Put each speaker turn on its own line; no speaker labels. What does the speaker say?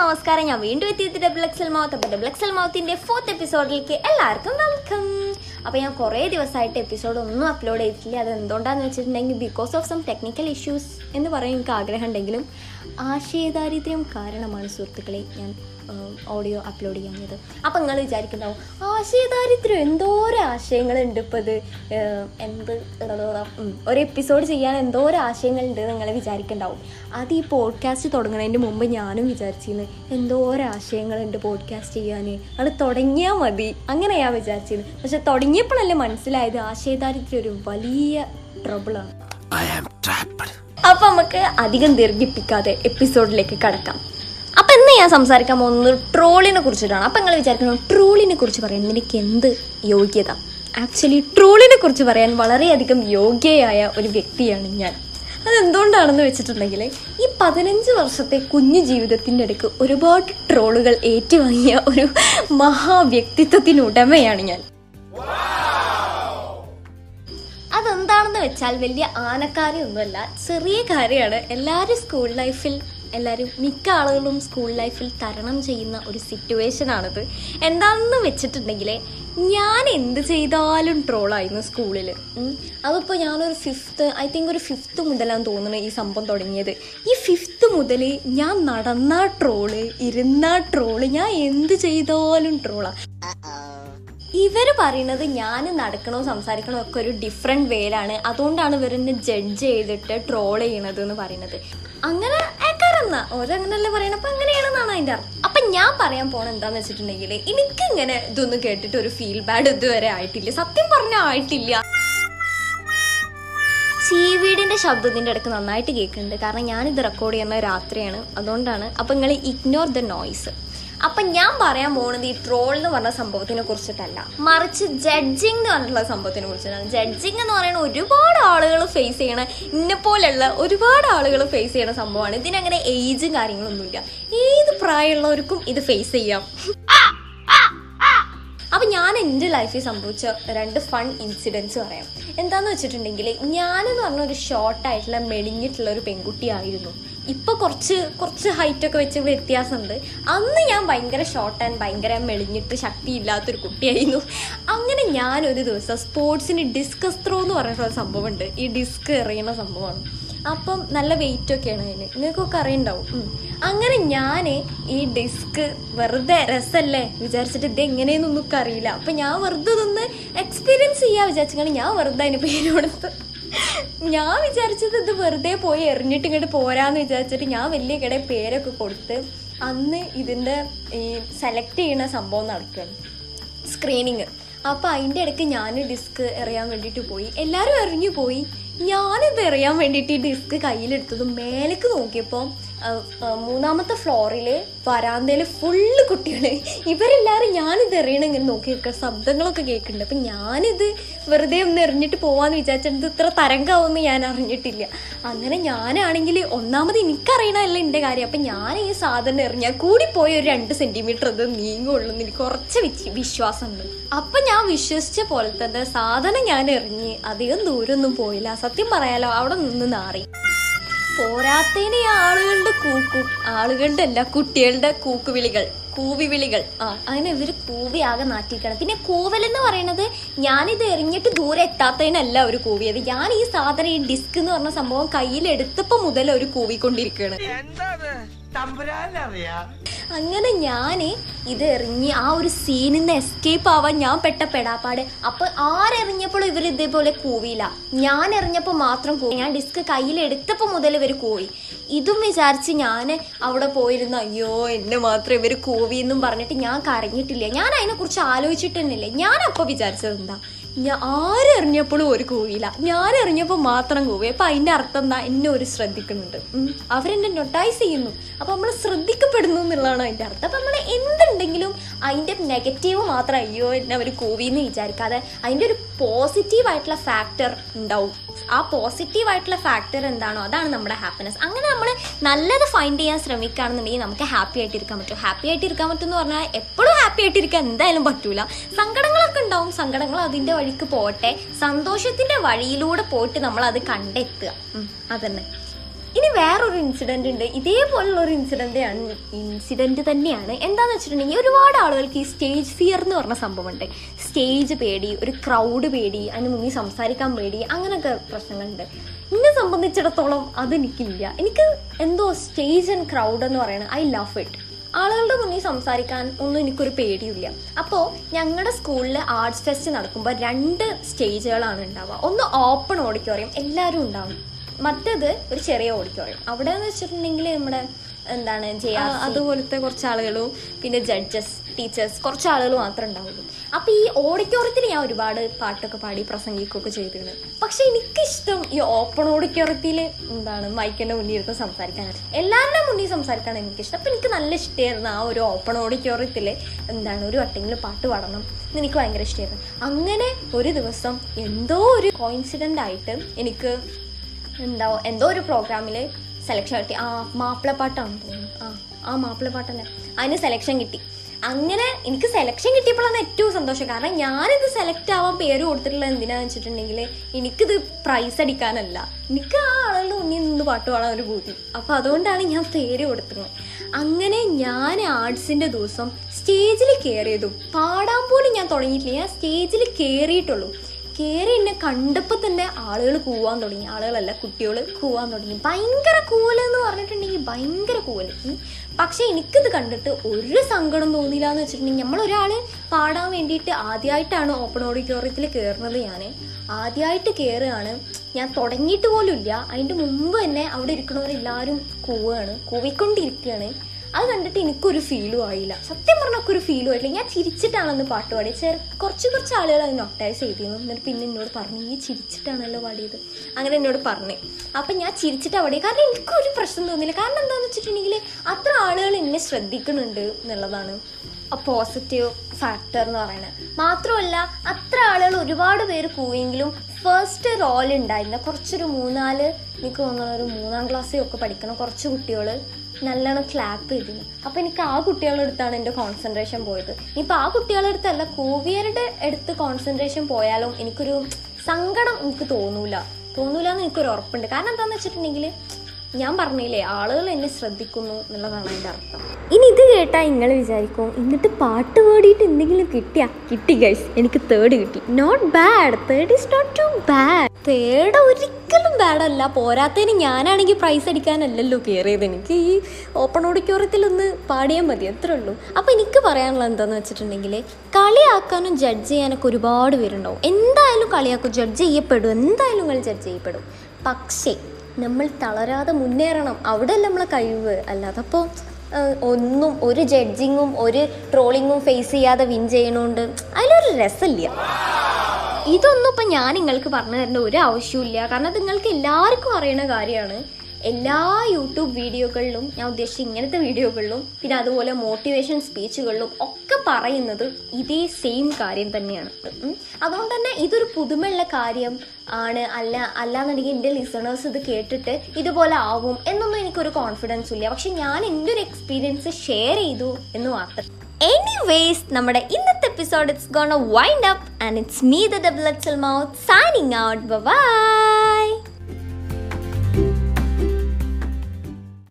നമസ്കാരം. ഞാൻ വീണ്ടും എത്തിയത് ഡബിൾ എക്സൽ മൗത്ത് അപ്പോൾ ഡബിൾ എക്സൽ മൗത്തിന്റെ ഫോർത്ത് എപ്പിസോഡിലേക്ക് എല്ലാവർക്കും വെൽക്കം അപ്പോൾ ഞാൻ കുറേ ദിവസമായിട്ട് എപ്പിസോഡ് ഒന്നും അപ്ലോഡ് ചെയ്തിട്ടില്ല. അത് എന്തുകൊണ്ടാന്ന് വെച്ചിട്ടുണ്ടെങ്കിൽ because of some technical issues എന്ന് പറയാൻ എനിക്ക് ആഗ്രഹം ഉണ്ടെങ്കിലും ആശയദാരിദ്ര്യം കാരണമാണ് സുഹൃത്തുക്കളെ. ഞാൻ ഓഡിയോ അപ്ലോഡ് ചെയ്യാഞ്ഞത് അപ്പം നിങ്ങൾ വിചാരിക്കുന്നുണ്ടാവും ആശയദാരിദ്ര്യം എന്തോരം ആശയങ്ങളുണ്ട് ഇപ്പോൾ ഇത്. എന്ത് ഒരു എപ്പിസോഡ് ചെയ്യാൻ എന്തോരം ആശയങ്ങളുണ്ട് നിങ്ങൾ വിചാരിക്കുന്നുണ്ടാവും. അത് ഈ പോഡ്കാസ്റ്റ് തുടങ്ങുന്നതിന് മുമ്പ് ഞാനും വിചാരിച്ചിരുന്നു എന്തോരം ആശയങ്ങളുണ്ട് പോഡ്കാസ്റ്റ് ചെയ്യാൻ. അത് തുടങ്ങിയാൽ മതി. അങ്ങനെ ഞാൻ വിചാരിച്ചിരുന്നു പക്ഷെ തുടങ്ങിയപ്പോഴല്ലേ മനസ്സിലായത് ആശയദാരിദ്ര്യം ഒരു വലിയ ട്രബിളാണ്. അപ്പൊ നമുക്ക് അധികം ദീർഘിപ്പിക്കാതെ എപ്പിസോഡിലേക്ക് കടക്കാം. ഞാൻ സംസാരിക്കാൻ പോകുന്നത് ട്രോളിനെ കുറിച്ചിട്ടാണ്. അപ്പം നിങ്ങൾ വിചാരിക്കണം ട്രോളിനെ കുറിച്ച് പറയാൻ നിനക്ക് എന്ത് യോഗ്യത? ആക്ച്വലി ട്രോളിനെ കുറിച്ച് പറയാൻ വളരെയധികം യോഗ്യയായ ഒരു വ്യക്തിയാണ് ഞാൻ. അതെന്തുകൊണ്ടാണെന്ന് വെച്ചിട്ടുണ്ടെങ്കിൽ ഈ പതിനഞ്ച് വർഷത്തെ കുഞ്ഞു ജീവിതത്തിന്റെ ഇടയ്ക്ക് ഒരുപാട് ട്രോളുകൾ ഏറ്റുവാങ്ങിയ ഒരു മഹാവ്യക്തിത്വത്തിനുടമയാണ് ഞാൻ. അതെന്താണെന്ന് വെച്ചാൽ വലിയ ആനക്കാര്യമൊന്നുമല്ല ചെറിയ കാര്യമാണ്. എല്ലാവരും സ്കൂൾ ലൈഫിൽ എല്ലാവരും മിക്ക ആളുകളും സ്കൂൾ ലൈഫിൽ തരണം ചെയ്യുന്ന ഒരു സിറ്റുവേഷൻ ആണിത്. എന്താണെന്ന് വെച്ചിട്ടുണ്ടെങ്കിൽ ഞാൻ എന്ത് ചെയ്താലും ട്രോളായിരുന്നു സ്കൂളിൽ അതിപ്പോൾ ഞാനൊരു ഫിഫ്ത്ത് ഐ തിങ്ക് ഒരു ഫിഫ്ത്ത് മുതലാണ് തോന്നുന്നത് ഈ സംഭവം തുടങ്ങിയത്. ഈ ഫിഫ്ത്ത് മുതൽ ഞാൻ നടന്ന ട്രോൾ ഇരുന്ന ട്രോൾ ഞാൻ എന്ത് ചെയ്താലും ട്രോളാണ് ഇവർ പറയുന്നത് ഞാൻ നടക്കണോ സംസാരിക്കണോ ഒക്കെ ഒരു ഡിഫറെന്റ് വേയിലാണ് അതുകൊണ്ടാണ് ഇവരെന്നെ ജഡ്ജ് ചെയ്തിട്ട് ട്രോൾ ചെയ്യണത് എന്ന് പറയുന്നത് അങ്ങനെ ആക്കാരെന്ന ഓരങ്ങനല്ലേ പറയണ? അപ്പൊ അങ്ങനെയാണെന്നാണ് അതിന്റെ അർത്ഥം. അപ്പൊ ഞാൻ പറയാൻ പോണ എന്താന്ന് വെച്ചിട്ടുണ്ടെങ്കിൽ എനിക്കിങ്ങനെ ഇതൊന്നും കേട്ടിട്ട് ഒരു ഫീൽ ബാഡ് ഇതുവരെ ആയിട്ടില്ല. സത്യം പറഞ്ഞ ആയിട്ടില്ല. ചീവീടിന്റെ ശബ്ദത്തിന്റെ ഇടയ്ക്ക് നന്നായിട്ട് കേൾക്കുന്നുണ്ട്. കാരണം ഞാനിത് റെക്കോർഡ് ചെയ്യുന്ന രാത്രിയാണ്. അതുകൊണ്ടാണ്. അപ്പൊ നിങ്ങൾ ഇഗ്നോർ ദ നോയ്സ് അപ്പൊ ഞാൻ പറയാൻ പോകുന്നത് ഈ ട്രോൾ എന്ന് പറഞ്ഞ സംഭവത്തിനെ കുറിച്ചിട്ടല്ല. മറിച്ച് ജഡ്ജിങ് എന്ന് പറഞ്ഞിട്ടുള്ള സംഭവത്തിനെ കുറിച്ചിട്ടാണ്. ജഡ്ജിങ് എന്ന് പറയുന്ന ഒരുപാട് ആളുകൾ ഫേസ് ചെയ്യണ പോലെയുള്ള ഒരുപാട് ആളുകൾ ഫേസ് ചെയ്യണ സംഭവമാണ്. ഇതിനങ്ങനെ ഏജും കാര്യങ്ങളൊന്നുമില്ല. ഏത് പ്രായമുള്ളവർക്കും ഇത് ഫേസ് ചെയ്യാം. ഞാൻ എന്റെ ലൈഫിൽ സംഭവിച്ച രണ്ട് ഫൺ ഇൻസിഡൻസ് പറയാം. എന്താന്ന് വെച്ചിട്ടുണ്ടെങ്കിൽ ഞാനെന്ന് പറഞ്ഞ ഒരു ഷോർട്ടായിട്ടുള്ള മെലിഞ്ഞിട്ടുള്ള ഒരു പെൺകുട്ടിയായിരുന്നു. ഇപ്പൊ കുറച്ച് കുറച്ച് ഹൈറ്റ് ഒക്കെ വെച്ച് വ്യത്യാസമുണ്ട്. അന്ന് ഞാൻ ഭയങ്കര ഷോർട്ട് ആൻഡ് ഭയങ്കര മെളിഞ്ഞിട്ട് ശക്തിയില്ലാത്തൊരു കുട്ടിയായിരുന്നു. അങ്ങനെ ഞാൻ ഒരു ദിവസം സ്പോർട്സിന് ഡിസ്കസ് ത്രോ എന്ന് പറഞ്ഞിട്ടുള്ള സംഭവമുണ്ട്. ഈ ഡിസ്ക് എറിയുന്ന സംഭവമാണ്. അപ്പം നല്ല വെയിറ്റ് ഒക്കെയാണ് അതിന് നിങ്ങൾക്കൊക്കെ അറിയണ്ടാവും. അങ്ങനെ ഞാൻ ഈ ഡിസ്ക് വെറുതെ രസല്ലേ? വിചാരിച്ചിട്ട് ഇത് എങ്ങനെയെന്നൊന്നും അറിയില്ല. അപ്പം ഞാൻ വെറുതെ ഇതൊന്ന് എക്സ്പീരിയൻസ് ചെയ്യാൻ വിചാരിച്ചാണ് ഞാൻ വെറുതെ അതിന് പേര് കൊടുത്ത് ഞാൻ വിചാരിച്ചത് ഇത് വെറുതെ പോയി എറിഞ്ഞിട്ട് ഇങ്ങോട്ട് പോരാന്ന് വിചാരിച്ചിട്ട് ഞാൻ വലിയ കടയിൽ പേരൊക്കെ കൊടുത്ത് അന്ന് ഇതിന്റെ ഈ സെലക്ട് ചെയ്യുന്ന സംഭവം നടക്കുകയാണ് സ്ക്രീനിങ് അപ്പോൾ അതിന്റെ ഇടയ്ക്ക് ഞാൻ ഡിസ്ക് എറിയാൻ വേണ്ടിയിട്ട് പോയി. എല്ലാവരും എറിഞ്ഞു പോയി. ഞാനിത് എറിയാൻ വേണ്ടിയിട്ട് ഈ ഡിസ്ക് കയ്യിലെടുത്തതും മേലേക്ക് നോക്കിയപ്പോൾ മൂന്നാമത്തെ ഫ്ലോറിലെ വരാന്തയിലെ ഫുള്ള് കുട്ടികൾ. ഇവരെല്ലാരും ഞാനിത് എറിയണം ഇങ്ങനെ നോക്കി നിൽക്കുക. ശബ്ദങ്ങളൊക്കെ കേൾക്കുന്നുണ്ട്. അപ്പൊ ഞാനിത് വെറുതെ ഒന്ന് എറിഞ്ഞിട്ട് പോവാന്ന് വിചാരിച്ചിട്ട് ഇത്ര തരംഗമാവുമെന്ന് ഞാൻ അറിഞ്ഞിട്ടില്ല. അങ്ങനെ ഞാനാണെങ്കിൽ ഒന്നാമത് എനിക്കറിയണമല്ല എന്റെ കാര്യം. അപ്പൊ ഞാൻ ഈ സാധനം എറിഞ്ഞാൽ കൂടി പോയി ഒരു രണ്ട് സെന്റിമീറ്റർ അത് നീങ്ങുള്ളൂ എന്ന് എനിക്ക് കുറച്ച് വിശ്വ- വിശ്വാസമുണ്ട്. അപ്പൊ ഞാൻ വിശ്വസിച്ച പോലെ തന്നെ സാധനം ഞാൻ എറിഞ്ഞ് അധികം ദൂരമൊന്നും പോയില്ല. സത്യം പറയാലോ അവിടെ നിന്ന് നാറി. പോരാത്തതിന് ഈ ആളുകളുടെ കൂക്കും ആളുകളുടെ അല്ല കുട്ടികളുടെ കൂക്കുവിളികൾ കൂവി വിളികൾ ആ അങ്ങനെ ഇവർ കൂവി ആകെ നാട്ടിക്കണം പിന്നെ കൂവൽ എന്ന് പറയുന്നത് ഞാനിത് എറിഞ്ഞിട്ട് ദൂരെ എത്താത്തതിനല്ല ഒരു കൂവിയത്. ഞാൻ ഈ സാധനം ഈ ഡിസ്ക് എന്ന് പറഞ്ഞ സംഭവം കയ്യിലെടുത്തപ്പോ മുതൽ ഒരു കൂവിക്കൊണ്ടിരിക്കുകയാണ്. അങ്ങനെ ഞാൻ ഇത് എറിഞ്ഞ് ആ ഒരു സീനിൽ നിന്ന് എസ്കേപ്പ് ആവാൻ ഞാൻ പെട്ട പെടാപ്പാട് അപ്പൊ ആരെറിഞ്ഞപ്പോഴും ഇവർ ഇതേപോലെ കൂവിയില്ല. ഞാൻ എറിഞ്ഞപ്പോൾ മാത്രം കൂവി. ഞാൻ ഡിസ്ക് കയ്യിലെടുത്തപ്പോൾ മുതൽ ഇവർ കൂവി. ഇതും വിചാരിച്ച് ഞാൻ അവിടെ പോയിരുന്ന അയ്യോ എന്നെ മാത്രം ഇവർ കൂവി എന്നും പറഞ്ഞിട്ട് ഞാൻ കരഞ്ഞിട്ടില്ല. ഞാൻ അതിനെക്കുറിച്ച് ആലോചിച്ചിട്ട് ഞാൻ അപ്പോൾ വിചാരിച്ചത് എന്താ? ഞാൻ ആരെറിഞ്ഞപ്പോഴും ഒരു കൂവിയില്ല. ഞാൻ എറിഞ്ഞപ്പോൾ മാത്രം കൂവി. അപ്പം അതിന്റെ അർത്ഥം എന്താ എന്നെ ഒരു ശ്രദ്ധിക്കുന്നുണ്ട്. അവരെന്നെ നൊട്ടൈസ് ചെയ്യുന്നു. അപ്പം നമ്മൾ ശ്രദ്ധിക്കപ്പെടുന്നു എന്നുള്ളതാണ് അതിന്റെ അർത്ഥം. അപ്പം നമ്മൾ എന്തുണ്ടെങ്കിലും അതിന്റെ നെഗറ്റീവ് മാത്രം അയ്യോ എന്നെ അവർ കൂവി എന്ന് വിചാരിക്കാതെ അതിന്റെ ഒരു പോസിറ്റീവ് ആയിട്ടുള്ള ഫാക്ടർ ഉണ്ടാവും. ആ പോസിറ്റീവ് ആയിട്ടുള്ള ഫാക്ടർ എന്താണോ അതാണ് നമ്മുടെ ഹാപ്പിനെസ് അങ്ങനെ നമ്മൾ നല്ലത് ഫൈൻഡ് ചെയ്യാൻ ശ്രമിക്കുകയാണെന്നുണ്ടെങ്കിൽ നമുക്ക് ഹാപ്പി ആയിട്ട് ഇരിക്കാൻ പറ്റും. ഹാപ്പി ആയിട്ട് ഇരിക്കാൻ എന്ന് പറഞ്ഞാൽ എപ്പോഴും ഹാപ്പി ആയിട്ട് ഇരിക്കാൻ എന്തായാലും പറ്റൂല. സങ്കടങ്ങളൊക്കെ ഉണ്ടാവും. സങ്കടങ്ങൾ അതിന്റെ വഴിക്ക് പോട്ടെ സന്തോഷത്തിന്റെ വഴിയിലൂടെ പോയിട്ട് നമ്മൾ അത് കണ്ടെത്തുക അതന്നെ. ഇനി വേറൊരു ഇൻസിഡന്റ് ഉണ്ട്. ഇതേപോലുള്ള ഒരു ഇൻസിഡന്റ് ആണ് ഇൻസിഡന്റ് തന്നെയാണ്. എന്താന്ന് വെച്ചിട്ടുണ്ടെങ്കിൽ ഒരുപാട് ആളുകൾക്ക് ഈ സ്റ്റേജ് ഫിയർ എന്ന് പറഞ്ഞ സംഭവമുണ്ട്. സ്റ്റേജ് പേടി ഒരു ക്രൗഡ് പേടി അതിന് മുന്നിൽ സംസാരിക്കാൻ പേടി അങ്ങനെയൊക്കെ പ്രശ്നങ്ങളുണ്ട്. എന്നെ സംബന്ധിച്ചിടത്തോളം അതെനിക്കില്ല. എനിക്ക് എന്തോ സ്റ്റേജ് ആൻഡ് ക്രൗഡ് എന്ന് പറയുന്നത് ഐ ലവ് ഇറ്റ് ആളുകളുടെ മുന്നിൽ സംസാരിക്കാൻ ഒന്നും എനിക്കൊരു പേടിയില്ല അപ്പോൾ ഞങ്ങളുടെ സ്കൂളിൽ ആർട്സ് ഫെസ്റ്റ് നടക്കുമ്പോൾ രണ്ട് സ്റ്റേജുകളാണ് ഉണ്ടാവുക. ഒന്ന് ഓപ്പൺ ഓഡിറ്റോറിയം എല്ലാവരും ഉണ്ടാവും. മറ്റേത് ഒരു ചെറിയ ഓഡിറ്റോറിയം അവിടെ എന്ന് വെച്ചിട്ടുണ്ടെങ്കിൽ നമ്മുടെ എന്താണ് ജെ അതുപോലത്തെ കുറച്ച് ആളുകളും പിന്നെ ജഡ്ജസ് ടീച്ചേഴ്സ് കുറച്ച് ആളുകൾ മാത്രമേ ഉണ്ടാവുള്ളൂ. അപ്പൊ ഈ ഓഡിറ്റോറിയത്തിൽ ഞാൻ ഒരുപാട് പാട്ടൊക്കെ പാടി പ്രസംഗിക്കുകയൊക്കെ ചെയ്തിരുന്നു പക്ഷെ എനിക്കിഷ്ടം ഈ ഓപ്പൺ ഓഡിറ്റോറിയത്തിൽ എന്താണ് മൈക്കിന്റെ മുന്നിൽ ഇരുന്ന് സംസാരിക്കാനാണ്. എല്ലാവരുടെ മുന്നിൽ സംസാരിക്കാൻ എനിക്കിഷ്ടം. അപ്പൊ എനിക്ക് നല്ല ഇഷ്ടമായിരുന്നു ആ ഒരു ഓപ്പൺ ഓഡിറ്റോറിയത്തിൽ എന്താണ് ഒരു വട്ടെങ്കിലും പാട്ട് പാടണം എന്ന് എനിക്ക് ഭയങ്കര ഇഷ്ടമായിരുന്നു അങ്ങനെ ഒരു ദിവസം എന്തോ ഒരു കോയിൻസിഡന്റ് ആയിട്ട് എനിക്ക് എന്താ എന്തോ ഒരു പ്രോഗ്രാമിൽ സെലക്ഷൻ കിട്ടി. ആ മാപ്പിളപ്പാട്ടാണ് തോന്നുന്നു. ആ ആ മാപ്പിളപ്പാട്ട് തന്നെ അതിന് സെലക്ഷൻ കിട്ടി. അങ്ങനെ എനിക്ക് സെലക്ഷൻ കിട്ടിയപ്പോഴാണ് ഏറ്റവും സന്തോഷം. കാരണം ഞാനിത് സെലക്ട് ആവാൻ പേര് കൊടുത്തിട്ടുള്ളത് എന്തിനാന്ന് വെച്ചിട്ടുണ്ടെങ്കിൽ എനിക്കിത് പ്രൈസ് അടിക്കാനല്ല. എനിക്ക് ആ ആളുകളുടെ മുന്നിൽ നിന്ന് പാട്ട് പാടാൻ ഒരു ബുദ്ധി അപ്പോൾ അതുകൊണ്ടാണ് ഞാൻ പേര് കൊടുത്തത് അങ്ങനെ ഞാൻ ആർട്സിന്റെ ദിവസം സ്റ്റേജിൽ കയറിയതും പാടാൻ പോലും ഞാൻ തുടങ്ങിയിട്ടില്ല. ഞാൻ സ്റ്റേജിൽ കയറിയിട്ടുള്ളൂ കയറി എന്നെ കണ്ടപ്പോൾ തന്നെ ആളുകൾ കൂവാൻ തുടങ്ങി. ആളുകളല്ല കുട്ടികൾ കൂവാൻ തുടങ്ങി. ഭയങ്കര കൂവലെന്ന് പറഞ്ഞിട്ടുണ്ടെങ്കിൽ ഭയങ്കര കൂവൽ പക്ഷേ എനിക്കിത് കണ്ടിട്ട് ഒരു സങ്കടം തോന്നിയില്ല എന്ന് വെച്ചിട്ടുണ്ടെങ്കിൽ നമ്മളൊരാൾ പാടാൻ വേണ്ടിയിട്ട് ആദ്യമായിട്ടാണ് ഓപ്പൺ ഓഡിറ്റോറിയത്തിൽ കയറുന്നത് ഞാൻ ആദ്യമായിട്ട് കയറുകയാണ് ഞാൻ തുടങ്ങിയിട്ട് പോലും ഇല്ല അതിന്റെ മുമ്പ് തന്നെ അവിടെ ഇരിക്കണവരെല്ലാവരും കൂവുകയാണ് കൂവിക്കൊണ്ടിരിക്കുകയാണ്. അത് കണ്ടിട്ട് എനിക്കൊരു ഫീലും ആയില്ല. സത്യം പറഞ്ഞാൽ ഒരു ഫീലും ആയില്ല. ഞാൻ ചിരിച്ചിട്ടാണെന്ന് പാട്ട് പാടി ചെറു കുറച്ച് കുറച്ച് ആളുകൾ അത് നൊട്ടൈസ് ചെയ്തിരുന്നു എന്നിട്ട് പിന്നെ എന്നോട് പറഞ്ഞു നീ ചിരിച്ചിട്ടാണല്ലോ പാടിയത്. അങ്ങനെ എന്നോട് പറഞ്ഞു. അപ്പം ഞാൻ ചിരിച്ചിട്ട് അവിടെ കാരണം എനിക്കൊരു പ്രശ്നം തോന്നിയില്ല. കാരണം എന്താണെന്ന് വെച്ചിട്ടുണ്ടെങ്കിൽ അത്ര ആളുകൾ എന്നെ ശ്രദ്ധിക്കുന്നുണ്ട് എന്നുള്ളതാണ്. പോസിറ്റീവ് ഫാക്ടർ എന്ന് പറയുന്നത്. മാത്രമല്ല അത്ര ആളുകൾ ഒരുപാട് പേര് പോയെങ്കിലും ഫസ്റ്റ് റോൾ ഉണ്ടായിരുന്ന കുറച്ചൊരു മൂന്നാൽ എനിക്ക് തോന്നുന്നു ഒരു മൂന്നാം ക്ലാസ്സിൽ ഒക്കെ പഠിക്കണം കുറച്ച് കുട്ടികൾ നല്ലോണം ക്ലാപ്പ് ചെയ്തിരുന്നു. അപ്പോൾ എനിക്ക് ആ കുട്ടികളുടെ അടുത്താണ് എന്റെ കോൺസെൻട്രേഷൻ പോയത്. ഇനിയിപ്പോൾ ആ കുട്ടികളുടെ അടുത്തല്ല കോവിയറുടെ അടുത്ത് കോൺസെൻട്രേഷൻ പോയാലും എനിക്കൊരു സങ്കടം എനിക്ക് തോന്നൂല. തോന്നൂല എന്ന് എനിക്കൊരു ഉറപ്പുണ്ട്. കാരണം എന്താണെന്ന് വെച്ചിട്ടുണ്ടെങ്കിൽ ഞാൻ പറഞ്ഞില്ലേ ആളുകൾ എന്നെ ശ്രദ്ധിക്കുന്നു എന്നുള്ളതാണ് അതിന്റെ അർത്ഥം. ഇനി ഇത് കേട്ടാൽ നിങ്ങൾ വിചാരിക്കും എന്നിട്ട് പാട്ട് പാടിയിട്ട് എന്തെങ്കിലും കിട്ടിയാ? കിട്ടി ഗൈസ് എനിക്ക് തേർഡ് കിട്ടി. Not bad third is not too bad third ഒരിക്കലും ബാഡല്ല പോരാത്തതിന് ഞാനാണെങ്കിൽ പ്രൈസ് അടിക്കാനല്ലല്ലോ കയറിയത് എനിക്ക് ഈ ഓപ്പൺ ഓഡിറ്റോറിയത്തിൽ ഒന്ന് പാടിയാൽ മതി അത്രേ ഉള്ളൂ. അപ്പോൾ എനിക്ക് പറയാനുള്ള എന്താണെന്ന് വെച്ചിട്ടുണ്ടെങ്കിൽ കളിയാക്കാനും ജഡ്ജ് ചെയ്യാനൊക്കെ ഒരുപാട് പേരുണ്ടാവും. എന്തായാലും കളിയാക്കും ജഡ്ജ് ചെയ്യപ്പെടും. എന്തായാലും നിങ്ങൾ ജഡ്ജ് ചെയ്യപ്പെടും. പക്ഷേ നമ്മൾ തളരാതെ മുന്നേറണം. അവിടെയല്ല നമ്മളെ കഴിവ്. അല്ലാതെ അപ്പോൾ ഒന്നും ഒരു ജഡ്ജിങ്ങും ഒരു ട്രോളിങ്ങും ഫേസ് ചെയ്യാതെ വിൻ ചെയ്യണോണ്ട് അതിലൊരു രസമില്ല. ഇതൊന്നും ഇപ്പം ഞാൻ നിങ്ങൾക്ക് പറഞ്ഞു തരേണ്ട ഒരു ആവശ്യമില്ല കാരണം നിങ്ങൾക്ക് എല്ലാവർക്കും അറിയണ കാര്യമാണ്. എല്ലാ യൂട്യൂബ് വീഡിയോകളിലും ഞാൻ ഉദ്ദേശിച്ച ഇങ്ങനത്തെ വീഡിയോകളിലും പിന്നെ അതുപോലെ മോട്ടിവേഷൻ സ്പീച്ചുകളിലും ഒക്കെ പറയുന്നത് ഇതേ സെയിം കാര്യം തന്നെയാണ്. അതുകൊണ്ട് തന്നെ ഇതൊരു പുതുമയുള്ള കാര്യം ആണ്. അല്ല അല്ലാന്നുണ്ടെങ്കിൽ എന്റെ ലിസണേഴ്സ് ഇത് കേട്ടിട്ട് ഇതുപോലെ ആവും എന്നൊന്നും എനിക്കൊരു കോൺഫിഡൻസ് ഇല്ല. പക്ഷെ ഞാൻ എന്റെ ഒരു എക്സ്പീരിയൻസ് ഷെയർ ചെയ്തു എന്ന് മാത്രം. എനിവേസ് നമ്മുടെ ഇന്നത്തെ episode it's gonna wind up and it's me the excel mouth signing out bye